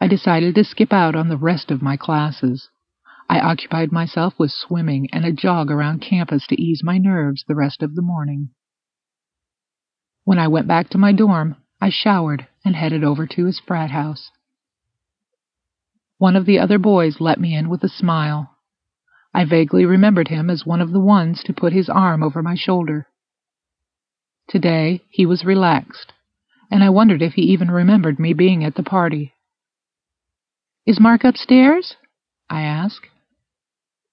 I decided to skip out on the rest of my classes. I occupied myself with swimming and a jog around campus to ease my nerves the rest of the morning. When I went back to my dorm, I showered and headed over to his frat house. One of the other boys let me in with a smile. I vaguely remembered him as one of the ones to put his arm over my shoulder. Today he was relaxed, and I wondered if he even remembered me being at the party. Is Mark upstairs? I asked.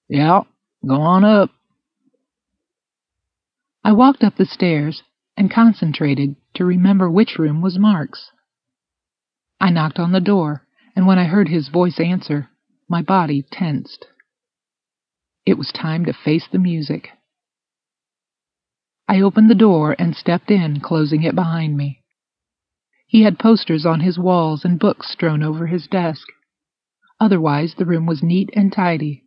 Yeah, go on up. I walked up the stairs and concentrated to remember which room was Mark's. I knocked on the door, and when I heard his voice answer, my body tensed. It was time to face the music. I opened the door and stepped in, closing it behind me. He had posters on his walls and books strewn over his desk. Otherwise, the room was neat and tidy.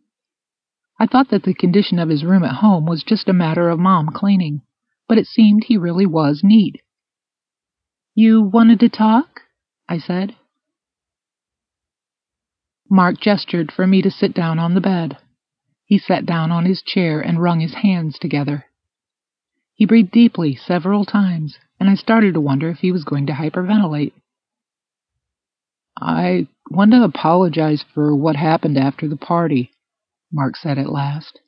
I thought that the condition of his room at home was just a matter of Mom cleaning but it seemed he really was neat. You wanted to talk? I said. Mark gestured for me to sit down on the bed. He sat down on his chair and wrung his hands together. He breathed deeply several times, and I started to wonder if he was going to hyperventilate. I want to apologize for what happened after the party, Mark said at last.